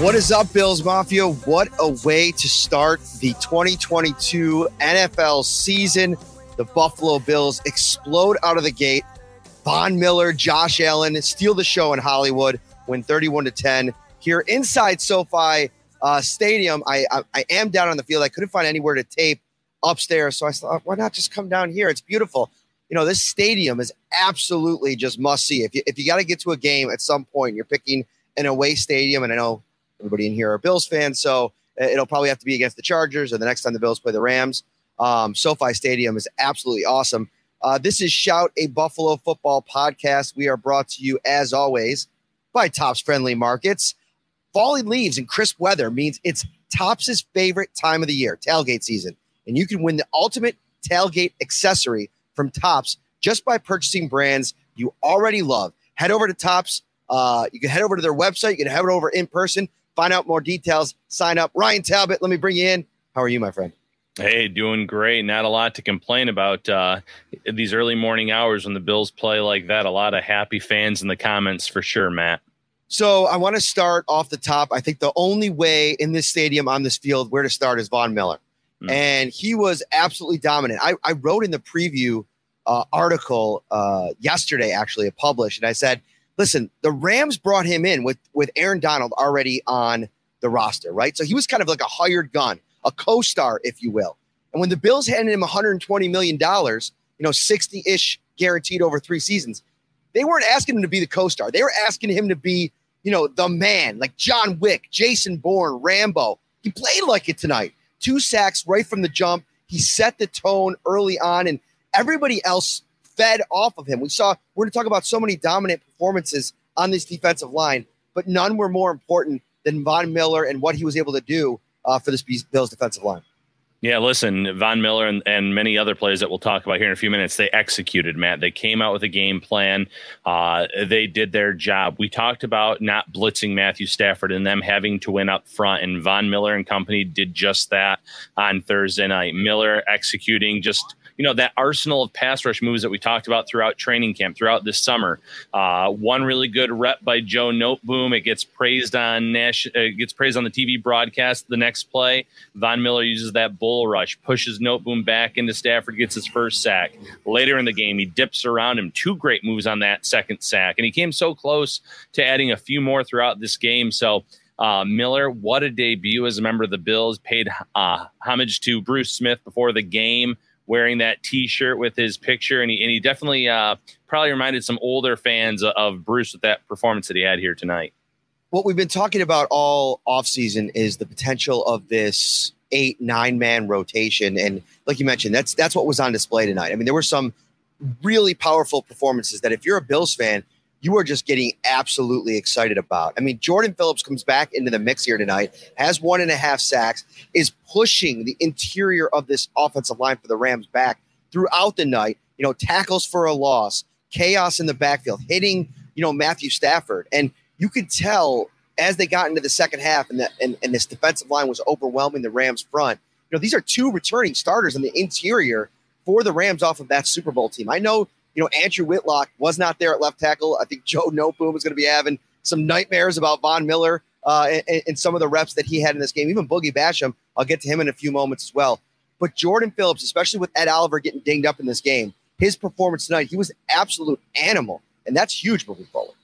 What is up, Bills Mafia? What a way to start the 2022 NFL season. The Buffalo Bills explode out of the gate. Von Miller, Josh Allen steal the show in Hollywood, win 31 to 10. Here inside SoFi uh, Stadium, I, I, I am down on the field. I couldn't find anywhere to tape upstairs, so I thought, why not just come down here? It's beautiful. You know, this stadium is absolutely just must see. If you if you got to get to a game at some point, you're picking an away stadium, and I know everybody in here are Bills fans, so uh, it'll probably have to be against the Chargers or the next time the Bills play the Rams. Um, SoFi Stadium is absolutely awesome. Uh, this is Shout a Buffalo Football podcast. We are brought to you, as always, by Tops Friendly Markets. Falling leaves and crisp weather means it's Tops' favorite time of the year, tailgate season. And you can win the ultimate tailgate accessory from Tops just by purchasing brands you already love. Head over to Tops. Uh, you can head over to their website. You can head it over in person, find out more details, sign up. Ryan Talbot, let me bring you in. How are you, my friend? Hey, doing great. Not a lot to complain about uh, these early morning hours when the Bills play like that. A lot of happy fans in the comments for sure, Matt. So I want to start off the top. I think the only way in this stadium on this field where to start is Von Miller, Mm. and he was absolutely dominant. I, I wrote in the preview uh, article uh, yesterday, actually, it published, and I said, "Listen, the Rams brought him in with with Aaron Donald already on the roster, right? So he was kind of like a hired gun, a co-star, if you will. And when the Bills handed him 120 million dollars, you know, 60 ish guaranteed over three seasons, they weren't asking him to be the co-star. They were asking him to be, you know, the man, like John Wick, Jason Bourne, Rambo. He played like it tonight. Two sacks right from the jump. He set the tone early on, and everybody else fed off of him. We saw we're going to talk about so many dominant performances on this defensive line, but none were more important than Von Miller and what he was able to do uh, for this Bills defensive line. Yeah, listen, Von Miller and, and many other players that we'll talk about here in a few minutes, they executed, Matt. They came out with a game plan. Uh, they did their job. We talked about not blitzing Matthew Stafford and them having to win up front, and Von Miller and company did just that on Thursday night. Miller executing just you know that arsenal of pass rush moves that we talked about throughout training camp throughout this summer. Uh, one really good rep by Joe Noteboom. It gets praised on Nash. Uh, gets praised on the TV broadcast. The next play, Von Miller uses that bull rush, pushes Noteboom back into Stafford, gets his first sack. Later in the game, he dips around him. Two great moves on that second sack, and he came so close to adding a few more throughout this game. So. Uh, Miller, what a debut as a member of the Bills. Paid uh, homage to Bruce Smith before the game wearing that T-shirt with his picture, and he and he definitely uh, probably reminded some older fans of Bruce with that performance that he had here tonight. What we've been talking about all offseason is the potential of this eight nine man rotation, and like you mentioned, that's that's what was on display tonight. I mean, there were some really powerful performances that if you're a Bills fan, you are just getting absolutely excited about. I mean, Jordan Phillips comes back into the mix here tonight, has one and a half sacks, is pushing the interior of this offensive line for the Rams back throughout the night. You know, tackles for a loss, chaos in the backfield, hitting, you know, Matthew Stafford. And you could tell as they got into the second half and, the, and, and this defensive line was overwhelming the Rams front. You know, these are two returning starters in the interior for the Rams off of that Super Bowl team. I know you know, Andrew Whitworth was not there at left tackle. I think Joe Noteboom is going to be having some nightmares about Von Miller uh, and, and, some of the reps that he had in this game. Even Boogie Basham, I'll get to him in a few moments as well. But Jordan Phillips, especially with Ed Oliver getting dinged up in this game, his performance tonight, he was absolute animal, and that's huge moving forward.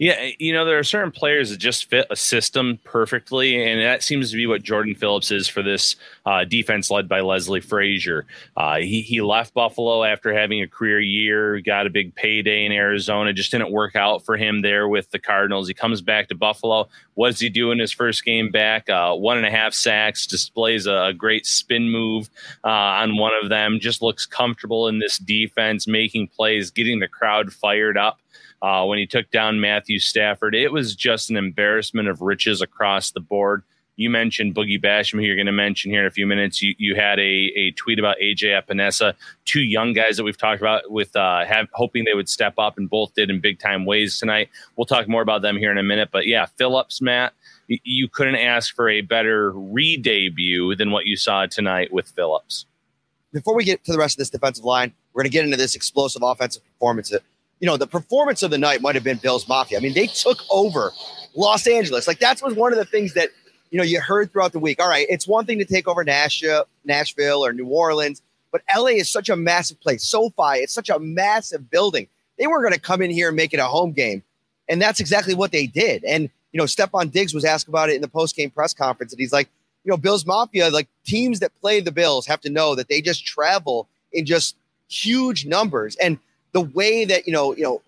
Yeah, you know, there are certain players that just fit a system perfectly, and that seems to be what Jordan Phillips is for this uh, defense led by Leslie Frazier. Uh, he, he left Buffalo after having a career year, got a big payday in Arizona, just didn't work out for him there with the Cardinals. He comes back to Buffalo. What does he do in his first game back? Uh, one and a half sacks, displays a, great spin move uh, on one of them, just looks comfortable in this defense, making plays, getting the crowd fired up uh, when he took down Matthew Stafford. It was just an embarrassment of riches across the board. You mentioned Boogie Basham, who you're going to mention here in a few minutes. You, you had a, a tweet about AJ Epenesa, two young guys that we've talked about with uh, have, hoping they would step up, and both did in big time ways tonight. We'll talk more about them here in a minute. But yeah, Phillips, Matt, you couldn't ask for a better re debut than what you saw tonight with Phillips. Before we get to the rest of this defensive line, we're going to get into this explosive offensive performance you know, the performance of the night might have been Bills Mafia. I mean, they took over Los Angeles. Like that was one of the things that, you know, you heard throughout the week. All right, it's one thing to take over Nashville, Nashville or New Orleans, but LA is such a massive place. SoFi, it's such a massive building. They weren't going to come in here and make it a home game. And that's exactly what they did. And, you know, Stefon Diggs was asked about it in the post-game press conference. And he's like, you know, Bills Mafia, like teams that play the Bills have to know that they just travel in just huge numbers. And the way that you know you know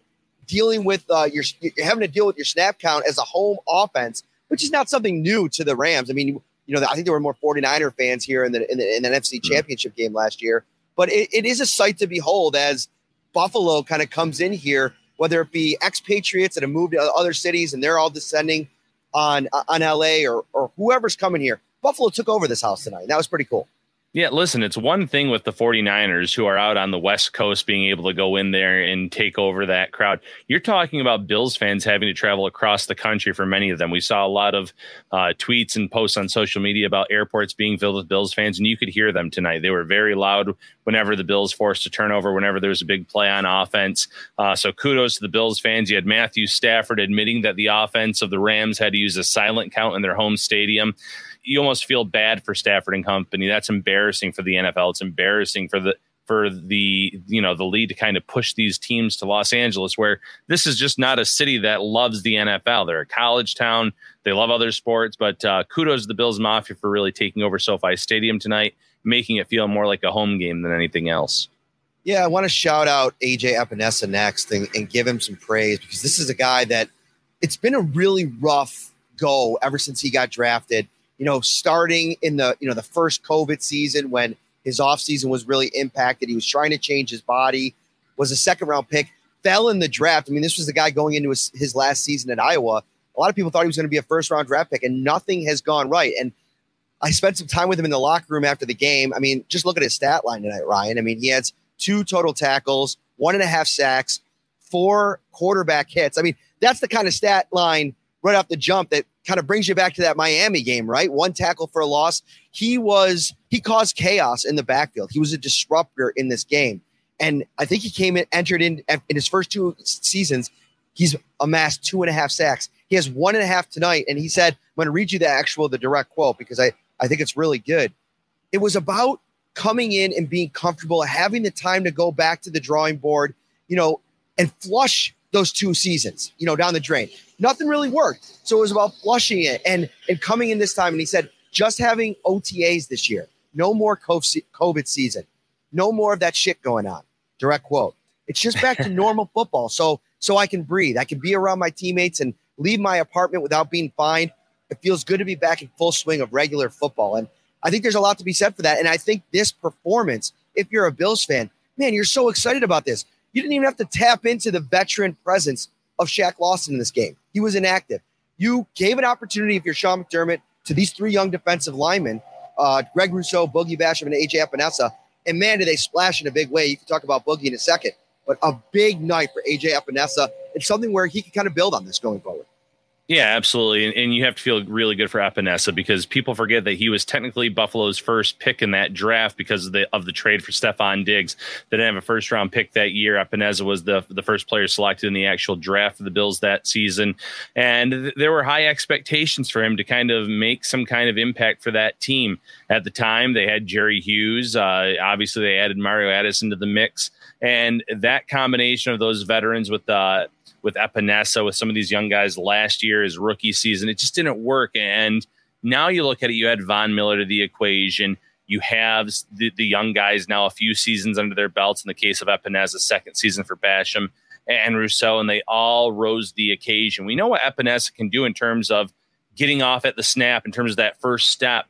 dealing with uh, your you're having to deal with your snap count as a home offense, which is not something new to the Rams. I mean, you know, I think there were more 49er fans here in the in the, in the NFC mm-hmm. Championship game last year, but it, it is a sight to behold as Buffalo kind of comes in here, whether it be expatriates that have moved to other cities and they're all descending on on LA or or whoever's coming here. Buffalo took over this house tonight. That was pretty cool. Yeah, listen, it's one thing with the 49ers who are out on the West Coast being able to go in there and take over that crowd. You're talking about Bills fans having to travel across the country for many of them. We saw a lot of uh, tweets and posts on social media about airports being filled with Bills fans, and you could hear them tonight. They were very loud whenever the Bills forced a turnover, whenever there was a big play on offense. Uh, so kudos to the Bills fans. You had Matthew Stafford admitting that the offense of the Rams had to use a silent count in their home stadium you almost feel bad for Stafford and company. That's embarrassing for the NFL. It's embarrassing for the for the you know the league to kind of push these teams to Los Angeles, where this is just not a city that loves the NFL. They're a college town. They love other sports, but uh, kudos to the Bills Mafia for really taking over SoFi Stadium tonight, making it feel more like a home game than anything else. Yeah, I want to shout out AJ Epenesa next and, and give him some praise because this is a guy that it's been a really rough go ever since he got drafted you know, starting in the, you know, the first COVID season when his offseason was really impacted. He was trying to change his body, was a second round pick, fell in the draft. I mean, this was the guy going into his, his last season at Iowa. A lot of people thought he was going to be a first round draft pick, and nothing has gone right. And I spent some time with him in the locker room after the game. I mean, just look at his stat line tonight, Ryan. I mean, he has two total tackles, one and a half sacks, four quarterback hits. I mean, that's the kind of stat line right off the jump that kind of brings you back to that Miami game, right? One tackle for a loss. He was he caused chaos in the backfield. He was a disruptor in this game, and I think he came in entered in in his first two seasons. He's amassed two and a half sacks. He has one and a half tonight, and he said, "I'm going to read you the actual the direct quote because I I think it's really good." It was about coming in and being comfortable, having the time to go back to the drawing board, you know, and flush those two seasons, you know, down the drain. Nothing really worked. So it was about flushing it and and coming in this time. And he said, just having OTAs this year, no more COVID season, no more of that shit going on. Direct quote. It's just back to normal football. So so I can breathe. I can be around my teammates and leave my apartment without being fined. It feels good to be back in full swing of regular football. And I think there's a lot to be said for that. And I think this performance, if you're a Bills fan, man, you're so excited about this. You didn't even have to tap into the veteran presence of Shaq Lawson in this game. He was inactive. You gave an opportunity, if you're Sean McDermott, to these three young defensive linemen, uh, Greg Rousseau, Boogie Basham, and AJ Epenesa. And man, did they splash in a big way. You can talk about Boogie in a second, but a big night for AJ Epenesa. It's something where he can kind of build on this going forward. Yeah, absolutely. And, and, you have to feel really good for Epenesa because people forget that he was technically Buffalo's first pick in that draft because of the of the trade for Stefon Diggs. They didn't have a first round pick that year. Epenesa was the the first player selected in the actual draft of the Bills that season. And th- there were high expectations for him to kind of make some kind of impact for that team. At the time, they had Jerry Hughes. Uh, obviously, they added Mario Addison to the mix. And that combination of those veterans with uh, with Epenesa, with some of these young guys last year, his rookie season. It just didn't work. And now you look at it, you had Von Miller to the equation. You have the, the young guys now a few seasons under their belts. In the case of Epenesa, second season for Basham and Rousseau, and they all rose the occasion. We know what Epenesa can do in terms of getting off at the snap, in terms of that first step.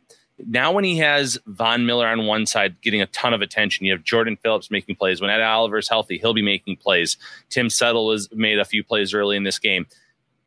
Now, when he has Von Miller on one side getting a ton of attention, you have Jordan Phillips making plays. When Ed Oliver's healthy, he'll be making plays. Tim Settle has made a few plays early in this game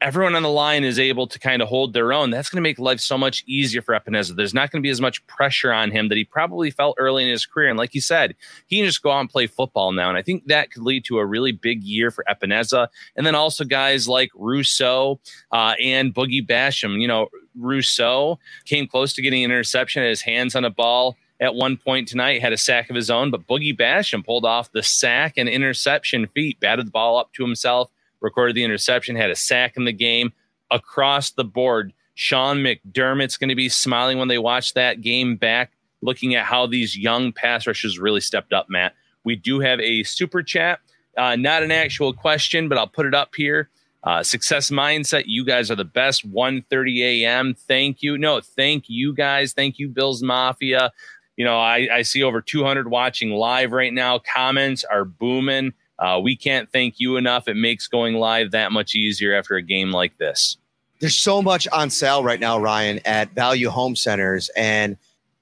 everyone on the line is able to kind of hold their own, that's going to make life so much easier for Epenesa. There's not going to be as much pressure on him that he probably felt early in his career. And like you said, he can just go out and play football now. And I think that could lead to a really big year for Epenesa. And then also guys like Rousseau uh, and Boogie Basham. You know, Rousseau came close to getting an interception, had his hands on a ball at one point tonight, had a sack of his own, but Boogie Basham pulled off the sack and interception feat, batted the ball up to himself recorded the interception, had a sack in the game across the board. Sean McDermott's going to be smiling when they watch that game back, looking at how these young pass rushers really stepped up, Matt. We do have a super chat, uh, not an actual question, but I'll put it up here. Uh, success mindset, you guys are the best. 1:30 a.m. Thank you. No, thank you guys. Thank you, Bills Mafia. You know, I, I see over 200 watching live right now. Comments are booming. Uh, we can't thank you enough. It makes going live that much easier after a game like this. There's so much on sale right now, Ryan, at Value Home Centers. And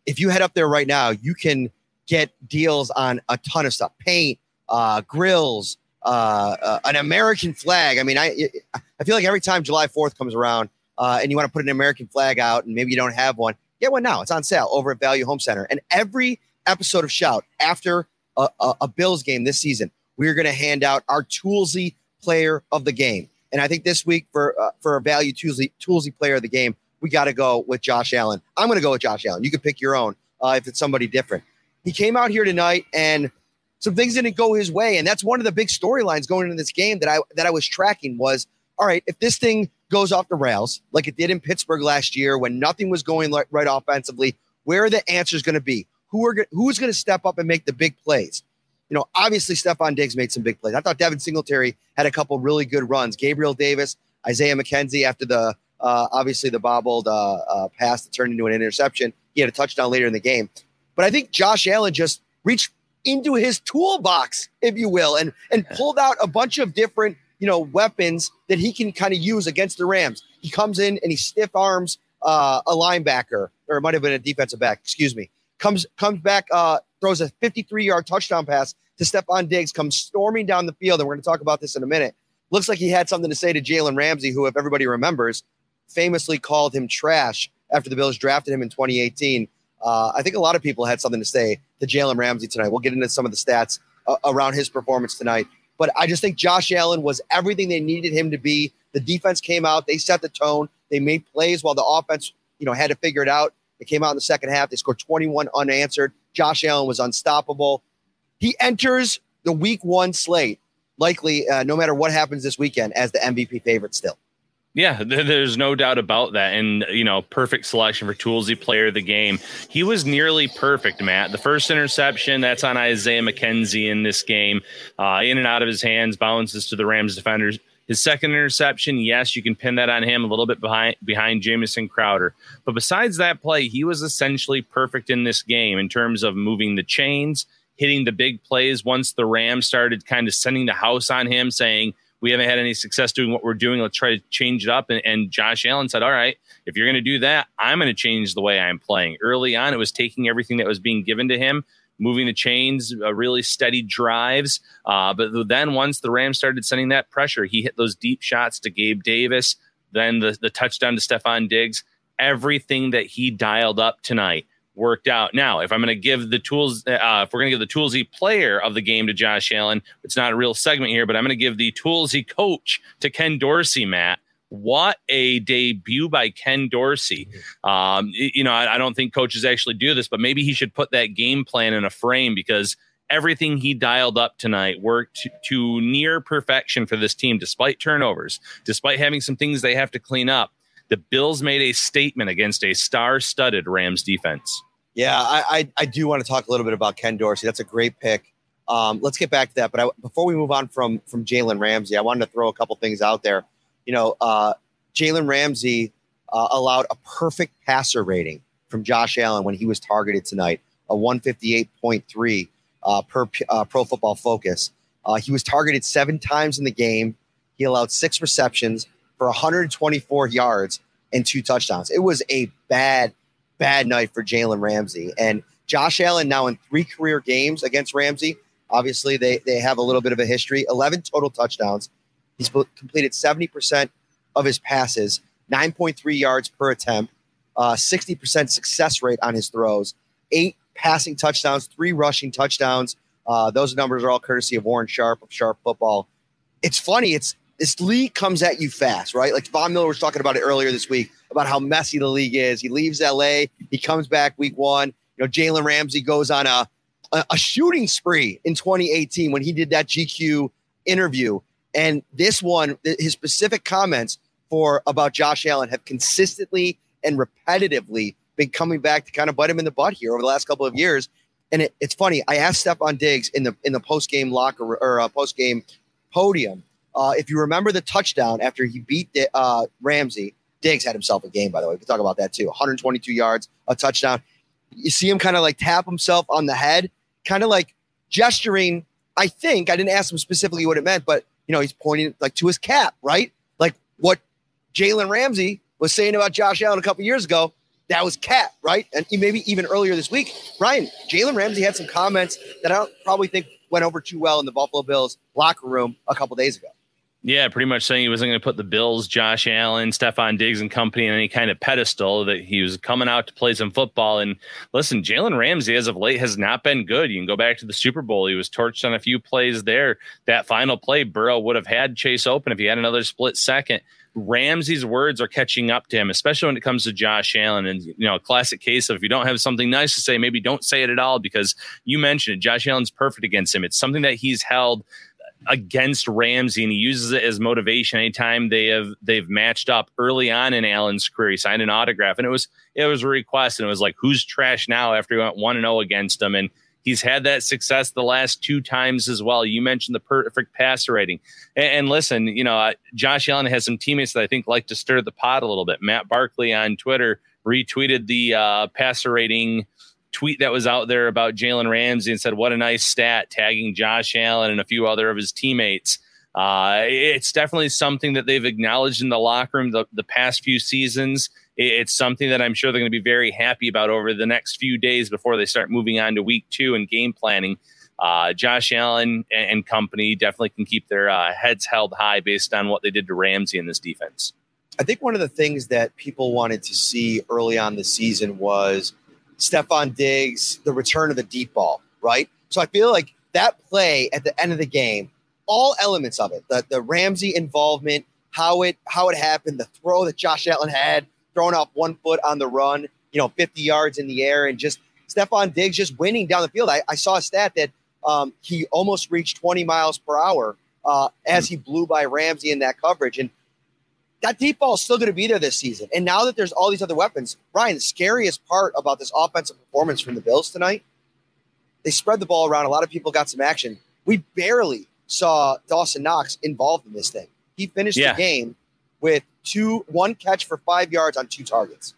if you head up there right now, you can get deals on a ton of stuff paint, uh, grills, uh, uh, an American flag. I mean, I, I feel like every time July 4th comes around uh, and you want to put an American flag out and maybe you don't have one, get one now. It's on sale over at Value Home Center. And every episode of Shout after a, a, a Bills game this season, we're going to hand out our Toolsy player of the game. And I think this week for uh, for a value Toolsy, Toolsy player of the game, we got to go with Josh Allen. I'm going to go with Josh Allen. You can pick your own uh, if it's somebody different. He came out here tonight and some things didn't go his way, and that's one of the big storylines going into this game that I that I was tracking was all right. If this thing goes off the rails like it did in Pittsburgh last year when nothing was going right offensively, where are the answers going to be? Who are who's going to step up and make the big plays? You know, obviously Stefon Diggs made some big plays. I thought Devin Singletary had a couple really good runs. Gabriel Davis, Isaiah McKenzie after the uh, obviously the bobbled uh, uh, pass that turned into an interception. He had a touchdown later in the game. But I think Josh Allen just reached into his toolbox, if you will, and and pulled out a bunch of different you know weapons that he can kind of use against the Rams. He comes in and he stiff arms uh, a linebacker, or it might have been a defensive back. Excuse me. Comes comes back, uh, throws a 53 yard touchdown pass to Stefon Diggs comes storming down the field, and we're going to talk about this in a minute. Looks like he had something to say to Jalen Ramsey, who, if everybody remembers, famously called him trash after the Bills drafted him in 2018. Uh, I think a lot of people had something to say to Jalen Ramsey tonight. We'll get into some of the stats uh, around his performance tonight. But I just think Josh Allen was everything they needed him to be. The defense came out, they set the tone, they made plays while the offense, you know, had to figure it out. They came out in the second half, they scored 21 unanswered. Josh Allen was unstoppable. He enters the week one slate, likely, uh, no matter what happens this weekend, as the MVP favorite still. Yeah, there's no doubt about that. And, you know, perfect selection for Toolsy player of the game. He was nearly perfect, Matt. The first interception, that's on Isaiah McKenzie in this game. Uh, in and out of his hands, bounces to the Rams defenders. His second interception, yes, you can pin that on him a little bit behind behind Jamison Crowder. But besides that play, he was essentially perfect in this game in terms of moving the chains hitting the big plays once the Rams started kind of sending the house on him, saying, we haven't had any success doing what we're doing. Let's try to change it up. And, and Josh Allen said, All right, if you're going to do that, I'm going to change the way I'm playing. Early on, it was taking everything that was being given to him, moving the chains, uh, really steady drives. Uh, but then once the Rams started sending that pressure, he hit those deep shots to Gabe Davis, then the, the touchdown to Stefon Diggs. Everything that he dialed up tonight worked out. Now, if I'm going to give the tools, uh, if we're going to give the toolsy player of the game to Josh Allen, it's not a real segment here, but I'm going to give the toolsy coach to Ken Dorsey, Matt. What a debut by Ken Dorsey. Um, you know, I, I don't think coaches actually do this, but maybe he should put that game plan in a frame because everything he dialed up tonight worked to, near perfection for this team, despite turnovers, despite having some things they have to clean up the Bills made a statement against a star-studded Rams defense. Yeah, I, I, I do want to talk a little bit about Ken Dorsey. That's a great pick. Um, let's get back to that. But I, before we move on from from Jalen Ramsey, I wanted to throw a couple things out there. You know, uh, Jalen Ramsey uh, allowed a perfect passer rating from Josh Allen when he was targeted tonight, a 158.3 uh, per uh, Pro Football Focus. Uh, he was targeted seven times in the game. He allowed six receptions for 124 yards and two touchdowns. It was a bad, bad night for Jalen Ramsey. And Josh Allen now in three career games against Ramsey. Obviously, they, they have a little bit of a history. 11 total touchdowns. He's completed 70% of his passes, 9.3 yards per attempt, uh, 60% success rate on his throws, eight passing touchdowns, three rushing touchdowns. Uh, those numbers are all courtesy of Warren Sharp of Sharp Football. It's funny. It's this league comes at you fast, right? Like Von Miller was talking about it earlier this week about how messy the league is. He leaves LA, he comes back week one. You know, Jalen Ramsey goes on a, a a shooting spree in 2018 when he did that GQ interview. And this one, his specific comments for about Josh Allen have consistently and repetitively been coming back to kind of bite him in the butt here over the last couple of years. And it, it's funny. I asked Stefon Diggs in the in the post game locker or uh, post game podium uh, if you remember the touchdown after he beat uh, Ramsey. Diggs had himself a game, by the way. We can talk about that too. 122 yards, a touchdown. You see him kind of like tap himself on the head, kind of like gesturing. I think I didn't ask him specifically what it meant, but you know he's pointing like to his cap, right? Like what Jalen Ramsey was saying about Josh Allen a couple years ago that was cap, right? And maybe even earlier this week, Ryan, Jalen Ramsey had some comments that I don't probably think went over too well in the Buffalo Bills locker room a couple days ago. Yeah, pretty much saying he wasn't going to put the Bills, Josh Allen, Stefon Diggs, and company on any kind of pedestal. That he was coming out to play some football. And listen, Jalen Ramsey as of late has not been good. You can go back to the Super Bowl; he was torched on a few plays there. That final play, Burrow would have had Chase open if he had another split second. Ramsey's words are catching up to him, especially when it comes to Josh Allen. And you know, a classic case of if you don't have something nice to say, maybe don't say it at all because you mentioned it. Josh Allen's perfect against him. It's something that he's held against Ramsey, and he uses it as motivation anytime they have they've matched up early on in Allen's career. He signed an autograph, and it was it was a request, and it was like, who's trash now after he went one and zero against him, and he's had that success the last two times as well. You mentioned the perfect passer rating, and, and listen, you know, Josh Allen has some teammates that I think like to stir the pot a little bit. Matt Barkley on Twitter retweeted the uh, passer rating tweet that was out there about Jalen Ramsey and said, "What a nice stat," tagging Josh Allen and a few other of his teammates. Uh, it's definitely something that they've acknowledged in the locker room the, the past few seasons. It's something that I'm sure they're going to be very happy about over the next few days before they start moving on to week two and game planning. Uh, Josh Allen and, and, company definitely can keep their uh, heads held high based on what they did to Ramsey in this defense. I think one of the things that people wanted to see early on the season was Stefon Diggs, the return of the deep ball, right? So I feel like that play at the end of the game, all elements of it, the, the Ramsey involvement, how it how it happened, the throw that Josh Allen had, throwing off one foot on the run, you know, 50 yards in the air, and just Stefon Diggs just winning down the field. I, I saw a stat that um, he almost reached 20 miles per hour uh, as he blew by Ramsey in that coverage. And that deep ball is still going to be there this season. And now that there's all these other weapons, Ryan, the scariest part about this offensive performance from the Bills tonight, they spread the ball around. A lot of people got some action. We barely saw Dawson Knox involved in this thing. He finished yeah. the game with two, one catch for five yards on two targets.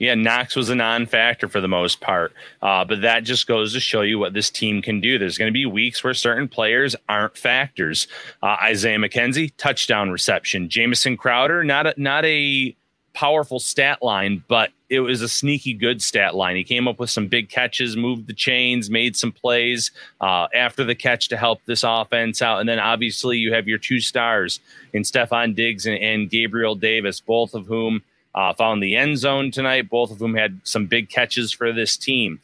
Yeah, Knox was a non-factor for the most part, uh, but that just goes to show you what this team can do. There's going to be weeks where certain players aren't factors. Uh, Isaiah McKenzie, touchdown reception. Jamison Crowder, not a, not a powerful stat line, but it was a sneaky good stat line. He came up with some big catches, moved the chains, made some plays uh, after the catch to help this offense out. And then obviously you have your two stars in Stefon Diggs and, and Gabriel Davis, both of whom uh, found the end zone tonight, both of whom had some big catches for this team.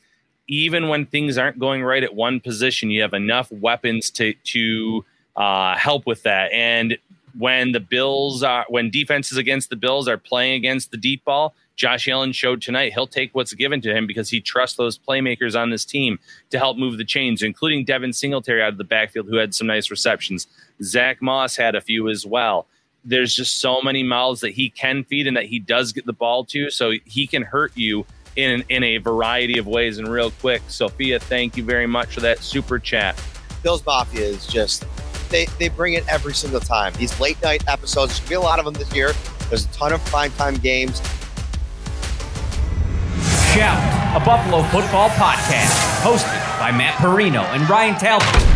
Even when things aren't going right at one position, you have enough weapons to to uh, help with that. And when the Bills are when defenses against the Bills are playing against the deep ball, Josh Allen showed tonight he'll take what's given to him because he trusts those playmakers on this team to help move the chains, including Devin Singletary out of the backfield, who had some nice receptions. Zach Moss had a few as well there's just so many mouths that he can feed and that he does get the ball to. So he can hurt you in, in a variety of ways. And real quick, Sophia, thank you very much for that super chat. Bills Mafia is just they they bring it every single time. These late night episodes, there's gonna be a lot of them this year. There's a ton of primetime games. Shout, a Buffalo football podcast, hosted by Matt Parrino and Ryan Talbot.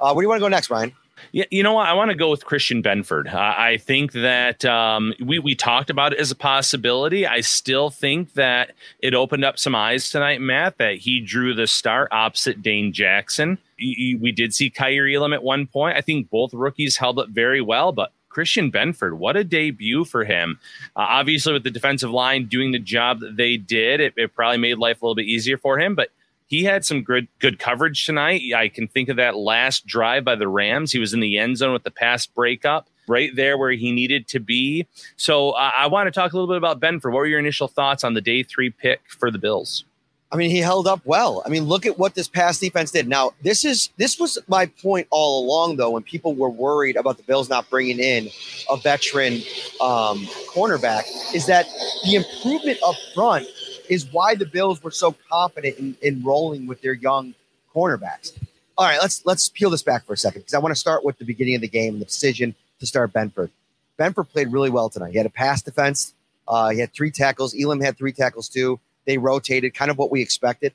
Uh, where do you want to go next, Ryan? Yeah, you know what? I want to go with Christian Benford. Uh, I think that um, we we talked about it as a possibility. I still think that it opened up some eyes tonight, Matt. That he drew the start opposite Dane Jackson. We did see Kaiir Elam at one point. I think both rookies held up very well, but Christian Benford, what a debut for him. Uh, obviously, with the defensive line doing the job that they did, it, it probably made life a little bit easier for him. But he had some good good coverage tonight. I can think of that last drive by the Rams. He was in the end zone with the pass breakup right there where he needed to be. So uh, I want to talk a little bit about Benford. What were your initial thoughts on the day three pick for the Bills? I mean, he held up well. I mean, look at what this pass defense did. Now, this is this was my point all along, though, when people were worried about the Bills not bringing in a veteran um, cornerback, is that the improvement up front is why the Bills were so confident in, in rolling with their young cornerbacks. All right, let's let's peel this back for a second because I want to start with the beginning of the game and the decision to start Benford. Benford played really well tonight. He had a pass defense. Uh, he had three tackles. Elam had three tackles too. They rotated, kind of what we expected.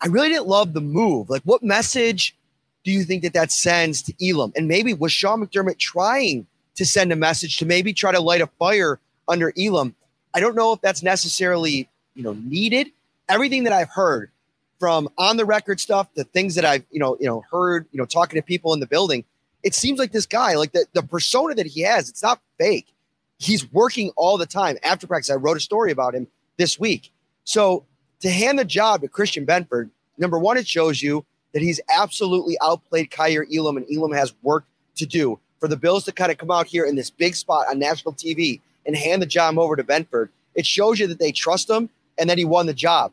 I really didn't love the move. Like, what message do you think that that sends to Elam? And maybe was Sean McDermott trying to send a message to maybe try to light a fire under Elam? I don't know if that's necessarily you know needed. Everything that I've heard from on the record stuff, the things that I've you know you know heard, you know talking to people in the building, it seems like this guy, like the, the persona that he has, it's not fake. He's working all the time after practice. I wrote a story about him this week. So to hand the job to Christian Benford, number one, it shows you that he's absolutely outplayed Kaiir Elam, and Elam has work to do. For the Bills to kind of come out here in this big spot on national TV and hand the job over to Benford, it shows you that they trust him and then he won the job.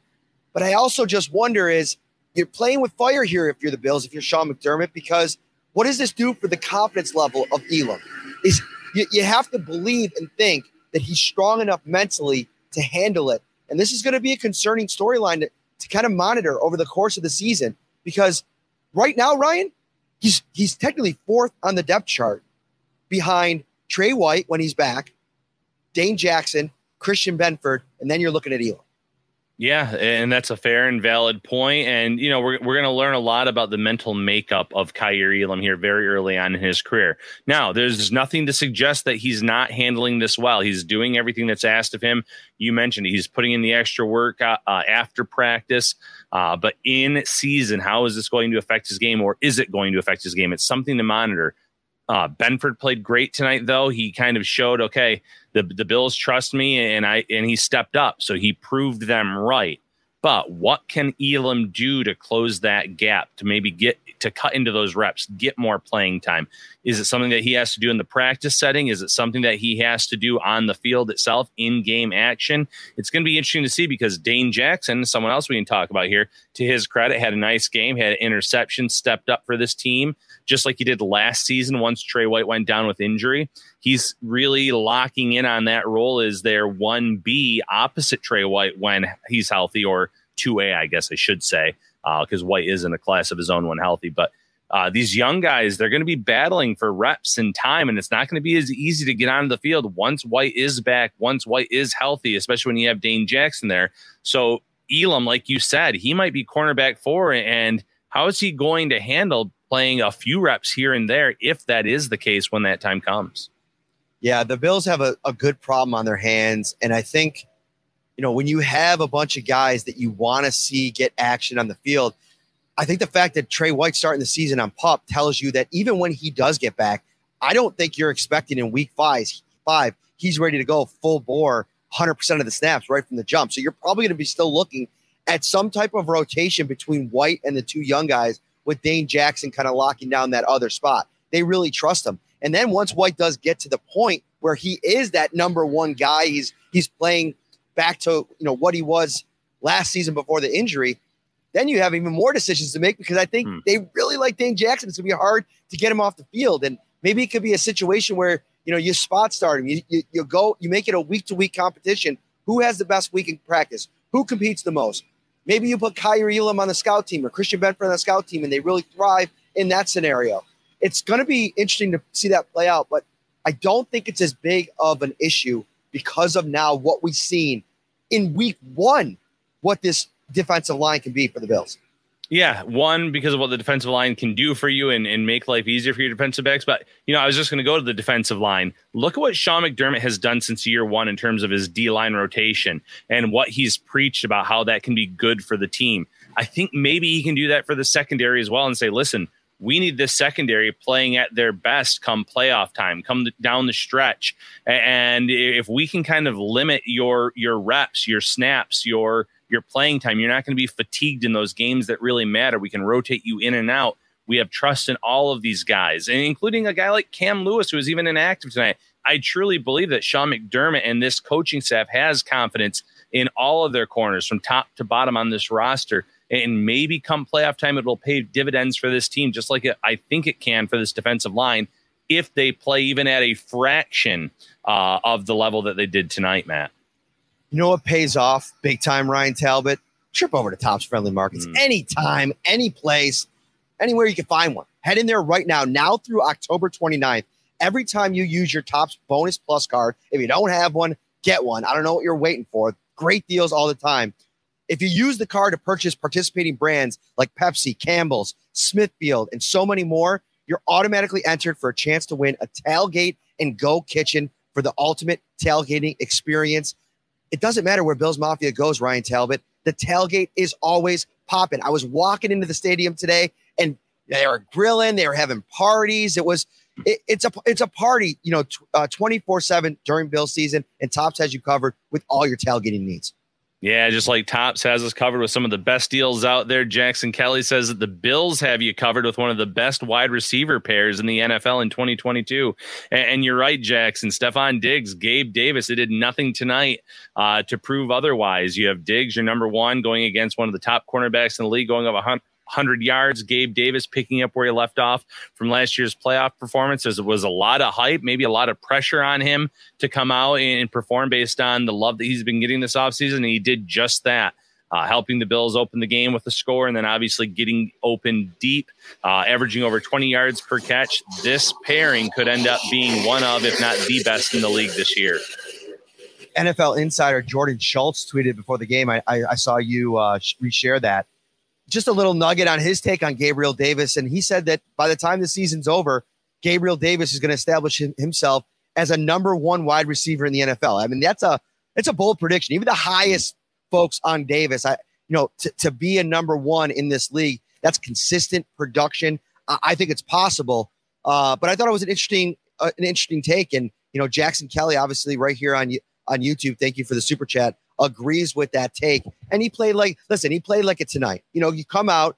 But I also just wonder is you're playing with fire here if you're the Bills, if you're Sean McDermott, because what does this do for the confidence level of Elam? Is you, you have to believe and think that he's strong enough mentally to handle it. And this is going to be a concerning storyline to, to kind of monitor over the course of the season because right now, Ryan, he's he's technically fourth on the depth chart behind Tre White when he's back, Dane Jackson, Christian Benford, and then you're looking at Elam. Yeah, and that's a fair and valid point. And you know, we're we're going to learn a lot about the mental makeup of Kaiir Elam here very early on in his career. Now, there's nothing to suggest that he's not handling this well. He's doing everything that's asked of him. You mentioned he's putting in the extra work uh, uh, after practice, uh, but in season, how is this going to affect his game, or is it going to affect his game? It's something to monitor. Uh, Benford played great tonight, though. He kind of showed, okay, the the Bills trust me, and I and he stepped up, so he proved them right. But what can Elam do to close that gap to maybe get to cut into those reps, get more playing time? Is it something that he has to do in the practice setting? Is it something that he has to do on the field itself, in game action? It's going to be interesting to see because Dane Jackson, someone else we can talk about here, to his credit, had a nice game, had an interception, stepped up for this team, just like he did last season once Tre White went down with injury. He's really locking in on that role as their 1B opposite Tre White when he's healthy, or 2A, I guess I should say, because uh, White is in a class of his own when healthy. But uh, these young guys, they're going to be battling for reps and time, and it's not going to be as easy to get onto the field once White is back, once White is healthy, especially when you have Dane Jackson there. So Elam, like you said, he might be cornerback four, and how is he going to handle playing a few reps here and there if that is the case when that time comes? Yeah, the Bills have a, a good problem on their hands. And I think, you know, when you have a bunch of guys that you want to see get action on the field, I think the fact that Tre White starting the season on pup tells you that even when he does get back, I don't think you're expecting in week five, five he's ready to go full bore 100% of the snaps right from the jump. So you're probably going to be still looking at some type of rotation between White and the two young guys with Dane Jackson kind of locking down that other spot. They really trust him. And then once White does get to the point where he is that number one guy, he's he's playing back to you know what he was last season before the injury. Then you have even more decisions to make because I think Hmm. they really like Dane Jackson. It's gonna be hard to get him off the field, and maybe it could be a situation where you know you spot start him. You you, you go you make it a week to week competition. Who has the best week in practice? Who competes the most? Maybe you put Kaiir Elam on the scout team or Christian Benford on the scout team, and they really thrive in that scenario. It's going to be interesting to see that play out, but I don't think it's as big of an issue because of now what we've seen in week one, what this defensive line can be for the Bills. Yeah, one because of what the defensive line can do for you and, and make life easier for your defensive backs. But you know, I was just going to go to the defensive line. Look at what Sean McDermott has done since year one in terms of his D line rotation and what he's preached about how that can be good for the team. I think maybe he can do that for the secondary as well and say, listen, we need this secondary playing at their best come playoff time, come th- down the stretch. And if we can kind of limit your your reps, your snaps, your your playing time, you're not going to be fatigued in those games that really matter. We can rotate you in and out. We have trust in all of these guys, and including a guy like Cam Lewis, who was even inactive tonight. I truly believe that Sean McDermott and this coaching staff has confidence in all of their corners from top to bottom on this roster. And maybe come playoff time, it will pay dividends for this team, just like it, I think it can for this defensive line if they play even at a fraction uh, of the level that they did tonight, Matt. You know what pays off big time, Ryan Talbot? Trip over to Tops Friendly Markets anytime, any place, anywhere you can find one. Head in there right now, now through October 29th. Every time you use your Tops Bonus Plus card, if you don't have one, get one. I don't know what you're waiting for. Great deals all the time. If you use the card to purchase participating brands like Pepsi, Campbell's, Smithfield, and so many more, you're automatically entered for a chance to win a tailgate and go kitchen for the ultimate tailgating experience. It doesn't matter where Bills Mafia goes, Ryan Talbot. The tailgate is always popping. I was walking into the stadium today and they were grilling, they were having parties. It was it, it's a it's a party, you know, uh, twenty four seven during Bill season, and Tops has you covered with all your tailgating needs. Yeah, just like Tops has us covered with some of the best deals out there. Jackson Kelly says that the Bills have you covered with one of the best wide receiver pairs in the NFL in 2022. And, and you're right, Jackson. Stefon Diggs, Gabe Davis, they did nothing tonight uh, to prove otherwise. You have Diggs, your number one, going against one of the top cornerbacks in the league, going up a hundred. 100 yards. Gabe Davis picking up where he left off from last year's playoff performance. There was a lot of hype, maybe a lot of pressure on him to come out and perform based on the love that he's been getting this offseason. And he did just that. Uh, helping the Bills open the game with a score, and then obviously getting open deep, uh, averaging over 20 yards per catch. This pairing could end up being one of, if not the best in the league this year. NFL insider Jordan Schultz tweeted before the game. I, I, I saw you uh, reshare that. Just a little nugget on his take on Gabriel Davis. And he said that by the time the season's over, Gabriel Davis is going to establish himself as a number one wide receiver in the NFL. I mean, that's a it's a bold prediction. Even the highest folks on Davis, I you know, t- to be a number one in this league, that's consistent production. I, I think it's possible. Uh, but I thought it was an interesting uh, an interesting take. And you know, Jackson Kelly, obviously, right here on on YouTube. Thank you for the super chat. Agrees with that take, and he played like listen. He played like it tonight. You know, you come out.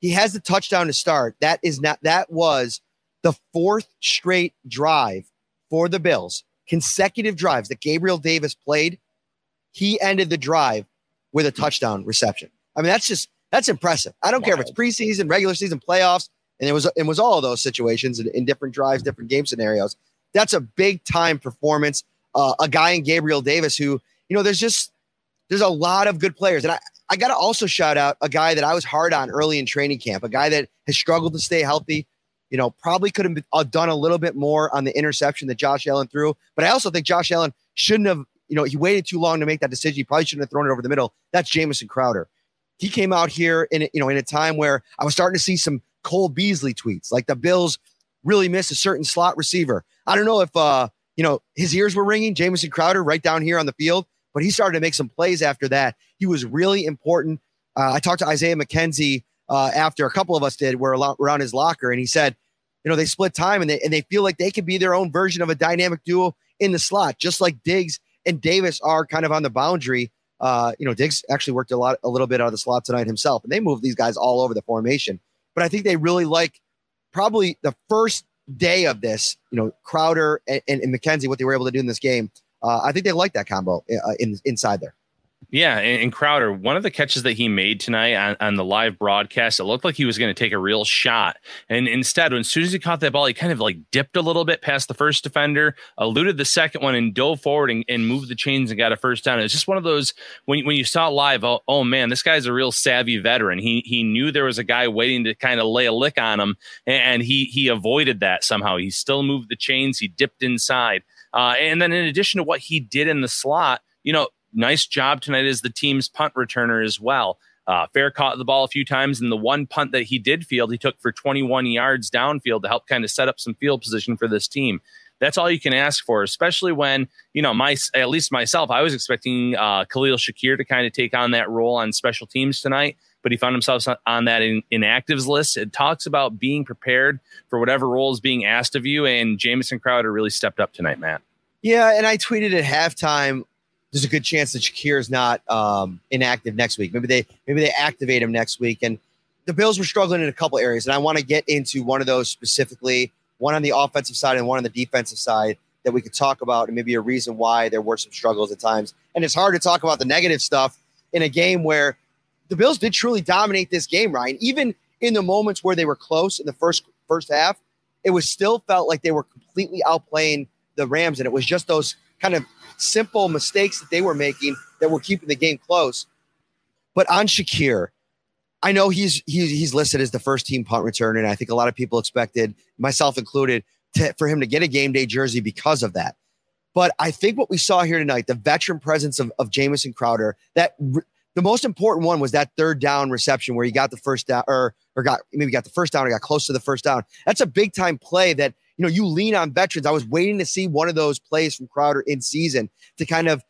He has the touchdown to start. That is not. That was the fourth straight drive for the Bills, consecutive drives that Gabriel Davis played. He ended the drive with a touchdown reception. I mean, that's just that's impressive. I don't care if it's preseason, regular season, playoffs, and it was it was all of those situations in, in different drives, different game scenarios. That's a big time performance. Uh, a guy in Gabriel Davis who, you know, there's just there's a lot of good players, and I I got to also shout out a guy that I was hard on early in training camp, a guy that has struggled to stay healthy. You know, probably could have uh, done a little bit more on the interception that Josh Allen threw, but I also think Josh Allen shouldn't have. You know, he waited too long to make that decision. He probably shouldn't have thrown it over the middle. That's Jamison Crowder. He came out here in you know in a time where I was starting to see some Cole Beasley tweets, like the Bills really miss a certain slot receiver. I don't know if uh you know his ears were ringing, Jamison Crowder right down here on the field, but he started to make some plays after that. He was really important. Uh, I talked to Isaiah McKenzie uh, after a couple of us did. We're around his locker, and he said, you know, they split time and they and they feel like they could be their own version of a dynamic duo in the slot, just like Diggs and Davis are kind of on the boundary. Uh, you know, Diggs actually worked a lot, a little bit out of the slot tonight himself, and they moved these guys all over the formation. But I think they really like probably the first day of this. You know, Crowder and, and, and McKenzie, what they were able to do in this game. Uh, I think they like that combo uh, in inside there. Yeah, and, Crowder, one of the catches that he made tonight on, on the live broadcast, it looked like he was going to take a real shot. And instead, as soon as he caught that ball, he kind of like dipped a little bit past the first defender, eluded the second one, and dove forward and, and moved the chains and got a first down. It's just one of those when, when you saw live, oh, oh man, this guy's a real savvy veteran. He he knew there was a guy waiting to kind of lay a lick on him, and he he avoided that somehow. He still moved the chains, he dipped inside. Uh, and then in addition to what he did in the slot, you know, nice job tonight as the team's punt returner as well. Uh, Fair caught the ball a few times, and the one punt that he did field, he took for 21 yards downfield to help kind of set up some field position for this team. That's all you can ask for, especially when you know my at least myself. I was expecting uh, Khalil Shakir to kind of take on that role on special teams tonight, but he found himself on that in, inactives list. It talks about being prepared for whatever role is being asked of you, and Jamison Crowder really stepped up tonight, Matt. Yeah, and I tweeted at halftime there's a good chance that Shakir is not um, inactive next week. Maybe they maybe they activate him next week. And the Bills were struggling in a couple areas, and I want to get into one of those specifically, one on the offensive side and one on the defensive side that we could talk about, and maybe a reason why there were some struggles at times. And it's hard to talk about the negative stuff in a game where the Bills did truly dominate this game, Ryan. Even in the moments where they were close in the first first half, it was still felt like they were completely outplaying the Rams, and it was just those kind of simple mistakes that they were making that were keeping the game close. But on Shakir, I know he's he's, he's listed as the first team punt returner, and I think a lot of people expected, myself included, to, for him to get a game day jersey because of that. But I think what we saw here tonight, the veteran presence of, of Jamison Crowder, that the most important one was that third down reception where he got the first down or or got maybe got the first down or got close to the first down. That's a big time play that you know, you lean on veterans. I was waiting to see one of those plays from Crowder in season to kind of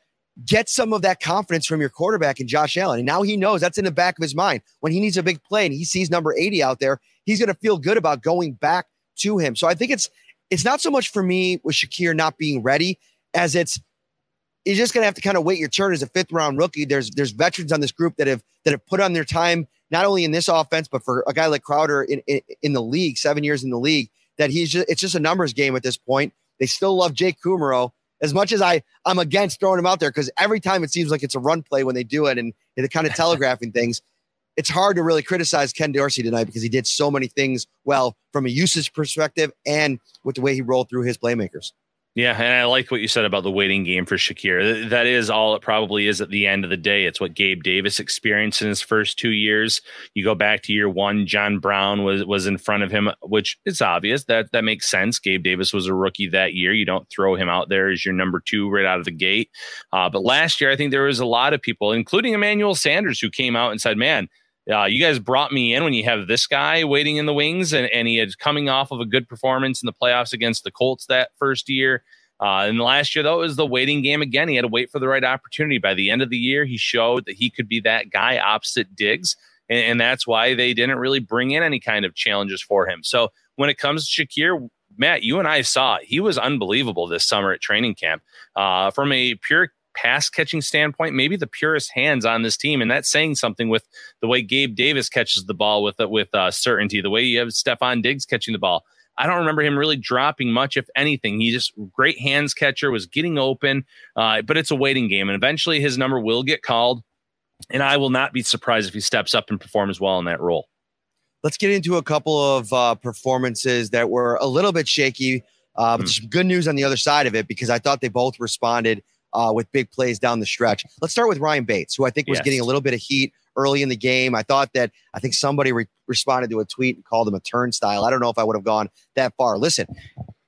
get some of that confidence from your quarterback and Josh Allen. And now he knows that's in the back of his mind. When he needs a big play and he sees number 80 out there, he's going to feel good about going back to him. So I think it's it's not so much for me with Shakir not being ready as it's you're just gonna have to kind of wait your turn as a fifth round rookie. There's there's veterans on this group that have that have put on their time not only in this offense but for a guy like Crowder in in, in the league, seven years in the league that he's just it's just a numbers game at this point. They still love Jake Kumerow as much as I I'm against throwing him out there because every time it seems like it's a run play when they do it and they're kind of telegraphing things. It's hard to really criticize Ken Dorsey tonight because he did so many things well from a usage perspective and with the way he rolled through his playmakers. Yeah, and I like what you said about the waiting game for Shakir. That is all it probably is at the end of the day. It's what Gabe Davis experienced in his first two years. You go back to year one, John Brown was was in front of him, which it's obvious that that makes sense. Gabe Davis was a rookie that year. You don't throw him out there as your number two right out of the gate. Uh, but last year, I think there was a lot of people, including Emmanuel Sanders, who came out and said, "Man." Uh, you guys brought me in when you have this guy waiting in the wings, and, and he had coming off of a good performance in the playoffs against the Colts that first year. Uh, and last year, though, it was the waiting game again. He had to wait for the right opportunity. By the end of the year, he showed that he could be that guy opposite Diggs. And, and that's why they didn't really bring in any kind of challenges for him. So when it comes to Shakir, Matt, you and I saw he was unbelievable this summer at training camp. Uh, from a pure pass catching standpoint, maybe the purest hands on this team, and that's saying something with the way Gabe Davis catches the ball with with uh, certainty, the way you have Stefon Diggs catching the ball. I don't remember him really dropping much, if anything. He just great hands catcher, was getting open, uh, but it's a waiting game, and eventually his number will get called. And I will not be surprised if he steps up and performs well in that role. Let's get into a couple of uh, performances that were a little bit shaky, uh, but mm. some good news on the other side of it because I thought they both responded uh, with big plays down the stretch. Let's start with Ryan Bates, who I think was yes. getting a little bit of heat early in the game. I thought that I think somebody re- responded to a tweet and called him a turnstile. I don't know if I would have gone that far. Listen,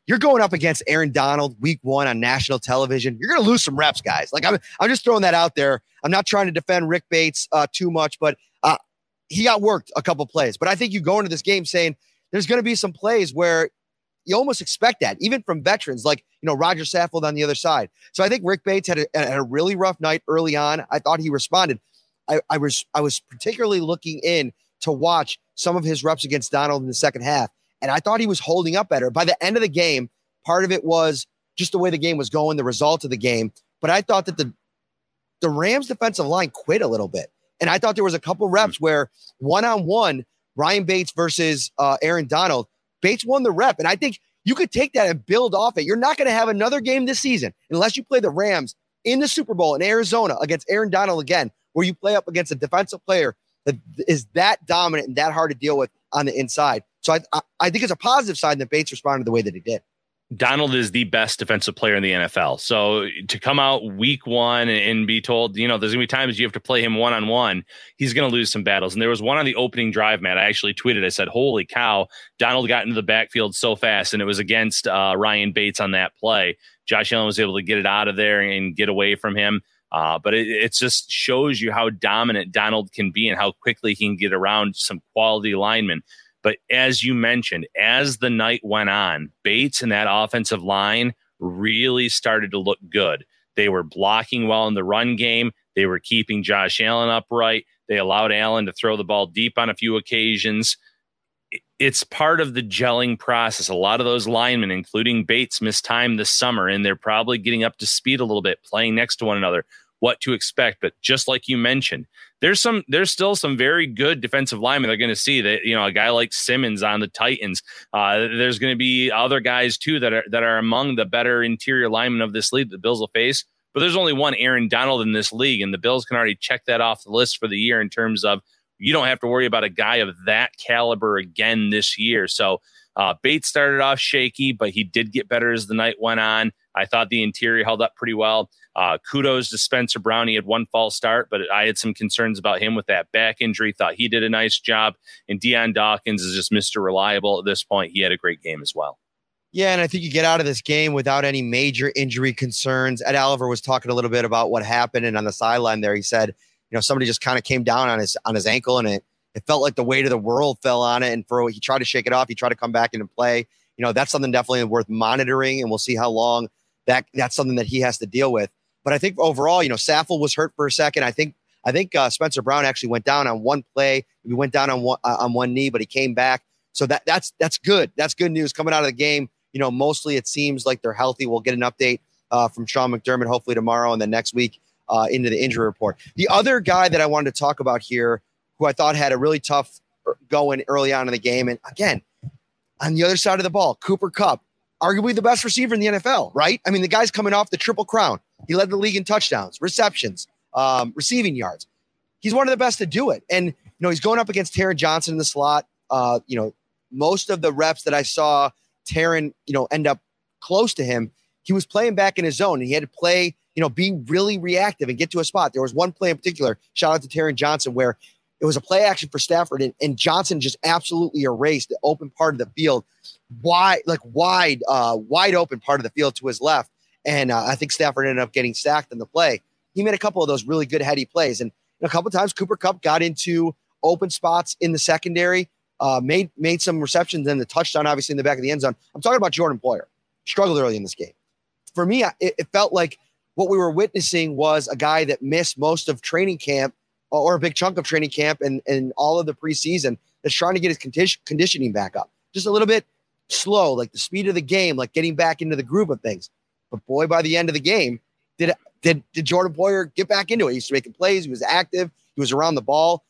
you're going up against Aaron Donald week one on national television. You're going to lose some reps, guys. Like I'm, I'm just throwing that out there. I'm not trying to defend Rick Bates uh, too much, but uh, he got worked a couple plays. But I think you go into this game saying there's going to be some plays where you almost expect that, even from veterans like you know Rodger Saffold on the other side. So I think Rick Bates had a, had a really rough night early on. I thought he responded. I, I was I was particularly looking in to watch some of his reps against Donald in the second half, and I thought he was holding up better. By the end of the game, part of it was just the way the game was going, the result of the game. But I thought that the the Rams defensive line quit a little bit. And I thought there was a couple reps where one on one, Ryan Bates versus uh, Aaron Donald, Bates won the rep. And I think you could take that and build off it. You're not going to have another game this season unless you play the Rams in the Super Bowl in Arizona against Aaron Donald again, where you play up against a defensive player that is that dominant and that hard to deal with on the inside. So I, I, I think it's a positive sign that Bates responded the way that he did. Donald is the best defensive player in the NFL. So to come out week one and be told, you know, there's gonna be times you have to play him one on one, he's gonna lose some battles. And there was one on the opening drive, Matt. I actually tweeted, I said, Holy cow, Donald got into the backfield so fast, and it was against uh, Ryan Bates on that play. Josh Allen was able to get it out of there and get away from him. Uh, but it, it just shows you how dominant Donald can be and how quickly he can get around some quality linemen. But as you mentioned, as the night went on, Bates and that offensive line really started to look good. They were blocking well in the run game. They were keeping Josh Allen upright. They allowed Allen to throw the ball deep on a few occasions. It's part of the gelling process. A lot of those linemen, including Bates, missed time this summer, and they're probably getting up to speed a little bit, playing next to one another what to expect. But just like you mentioned, there's some there's still some very good defensive linemen they're going to see that you know a guy like Simmons on the Titans. Uh, there's going to be other guys too that are that are among the better interior linemen of this league that the Bills will face. But there's only one Aaron Donald in this league, and the Bills can already check that off the list for the year in terms of you don't have to worry about a guy of that caliber again this year. So uh, Bates started off shaky, but he did get better as the night went on. I thought the interior held up pretty well. Uh, kudos to Spencer Brown. He had one false start, but I had some concerns about him with that back injury. Thought he did a nice job. And Dion Dawkins is just Mr. Reliable at this point. He had a great game as well. Yeah, and I think you get out of this game without any major injury concerns. Ed Oliver was talking a little bit about what happened, and on the sideline there, he said, you know, somebody just kind of came down on his on his ankle, and it it felt like the weight of the world fell on it. And for he tried to shake it off, he tried to come back into play. You know, that's something definitely worth monitoring, and we'll see how long that that's something that he has to deal with. But I think overall, you know, Saffold was hurt for a second. I think I think uh, Spencer Brown actually went down on one play. He went down on one uh, on one knee, but he came back. So that that's that's good. That's good news coming out of the game. You know, mostly it seems like they're healthy. We'll get an update uh, from Sean McDermott hopefully tomorrow and then next week uh, into the injury report. The other guy that I wanted to talk about here, who I thought had a really tough er, going early on in the game, and again, on the other side of the ball, Cooper Kupp, arguably the best receiver in the NFL, right? I mean, the guy's coming off the triple crown. He led the league in touchdowns, receptions, um, receiving yards. He's one of the best to do it. And, you know, he's going up against Taron Johnson in the slot. Uh, you know, most of the reps that I saw Taron, you know, end up close to him, he was playing back in his zone and he had to play, you know, be really reactive and get to a spot. There was one play in particular, shout out to Taron Johnson, where it was a play action for Stafford and, and Johnson just absolutely erased the open part of the field, wide, like wide, uh, wide open part of the field to his left. And uh, I think Stafford ended up getting sacked in the play. He made a couple of those really good heady plays. And a couple times Cooper Kupp got into open spots in the secondary, uh, made made some receptions and the touchdown, obviously, in the back of the end zone. I'm talking about Jordan Poyer. Struggled early in this game. For me, it, it felt like what we were witnessing was a guy that missed most of training camp or a big chunk of training camp and, and all of the preseason that's trying to get his condition, conditioning back up. Just a little bit slow, like the speed of the game, like getting back into the groove of things. But boy, by the end of the game, did did did Jordan Poyer get back into it? He was making plays. He was active. He was around the ball.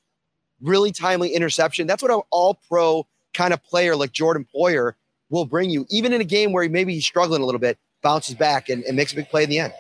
Really timely interception. That's what an all pro kind of player like Jordan Poyer will bring you, even in a game where maybe he's struggling a little bit, bounces back and, and makes a big play in the end.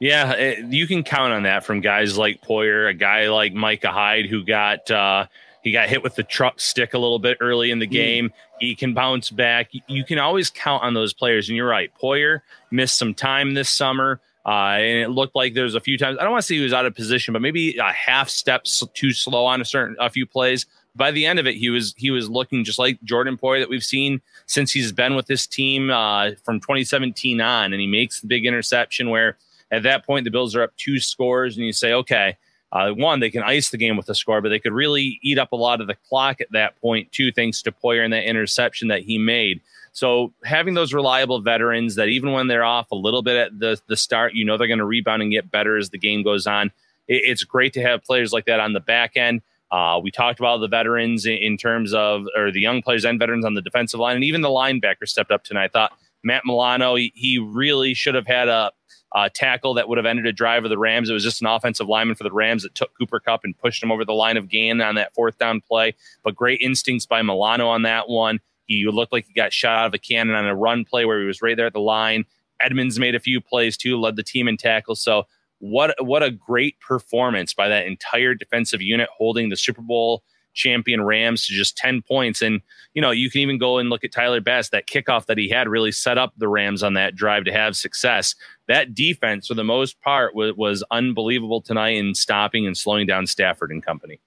Yeah, it, you can count on that from guys like Poyer, a guy like Micah Hyde, who got uh, he got hit with the truck stick a little bit early in the mm. game. Mm. He can bounce back. You can always count on those players. And you're right. Poyer missed some time this summer. Uh, and it looked like there was a few times. I don't want to say he was out of position, but maybe a half step too slow on a certain a few plays. By the end of it, he was he was looking just like Jordan Poyer that we've seen since he's been with this team uh, from 2017 on, and he makes the big interception where at that point the Bills are up two scores, and you say, okay, uh, one, they can ice the game with a score, but they could really eat up a lot of the clock at that point, too, thanks to Poyer and that interception that he made. So having those reliable veterans that even when they're off a little bit at the, the start, you know they're going to rebound and get better as the game goes on. It, it's great to have players like that on the back end. Uh, we talked about the veterans in, in, terms of, or the young players and veterans on the defensive line, and even the linebacker stepped up tonight. I thought Matt Milano, he, he really should have had a uh, tackle that would have ended a drive of the Rams. It was just an offensive lineman for the Rams that took Cooper Kupp and pushed him over the line of gain on that fourth down play. But great instincts by Milano on that one. He looked like he got shot out of a cannon on a run play where he was right there at the line. Edmunds made a few plays too, led the team in tackles. So what what a great performance by that entire defensive unit holding the Super Bowl champion Rams to just 10 points. And, you know, you can even go and look at Tyler Bass. That kickoff that he had really set up the Rams on that drive to have success. That defense, for the most part, was, was unbelievable tonight in stopping and slowing down Stafford and company.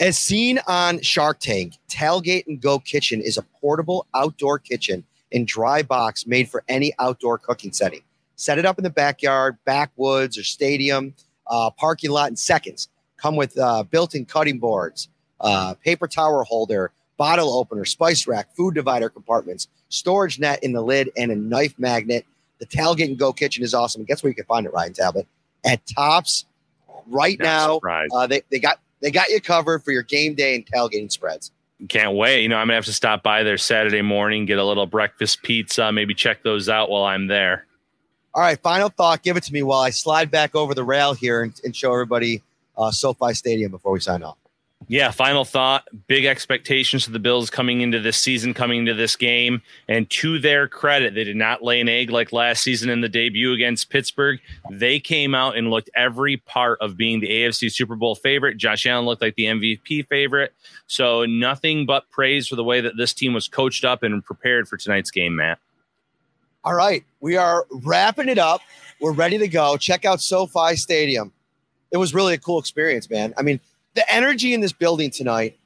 As seen on Shark Tank, Tailgate and Go Kitchen is a portable outdoor kitchen and dry box made for any outdoor cooking setting. Set it up in the backyard, backwoods, or stadium, uh, parking lot in seconds. Come with uh, built in cutting boards, uh, paper towel holder, bottle opener, spice rack, food divider compartments, storage net in the lid, and a knife magnet. The Tailgate and Go Kitchen is awesome. And guess where you can find it, Ryan Talbot? At Tops. Right Not now, uh, they, they got they got you covered for your game day and tailgating spreads. Can't wait. You know, I'm gonna have to stop by there Saturday morning, get a little breakfast pizza, maybe check those out while I'm there. All right, final thought. Give it to me while I slide back over the rail here and, and show everybody uh, SoFi Stadium before we sign off. Yeah, final thought. Big expectations for the Bills coming into this season, coming into this game. And to their credit, they did not lay an egg like last season in the debut against Pittsburgh. They came out and looked every part of being the AFC Super Bowl favorite. Josh Allen looked like the MVP favorite. So nothing but praise for the way that this team was coached up and prepared for tonight's game, Matt. All right, we are wrapping it up. We're ready to go. Check out SoFi Stadium. It was really a cool experience, man. I mean, the energy in this building tonight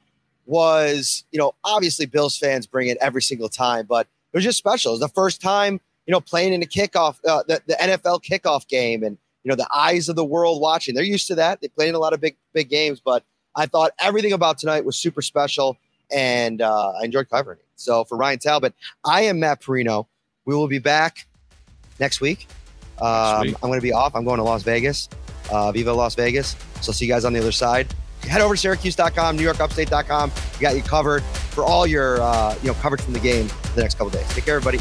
was, you know, obviously Bills fans bring it every single time, but it was just special. It was the first time, you know, playing in a kickoff, uh, the, the NFL kickoff game, and you know, the eyes of the world watching. They're used to that. They played in a lot of big, big games, but I thought everything about tonight was super special, and uh, I enjoyed covering it. So for Ryan Talbot, I am Matt Parrino. We will be back next week. Um, week. I'm going to be off. I'm going to Las Vegas, uh, Viva Las Vegas. So see you guys on the other side. Head over to Syracuse.com, NewYorkUpstate.com. We got you covered for all your uh, you know coverage from the game the next couple days. Take care, everybody.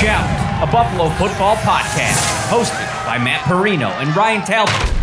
Shout, a Buffalo football podcast, hosted by Matt Parrino and Ryan Talbot.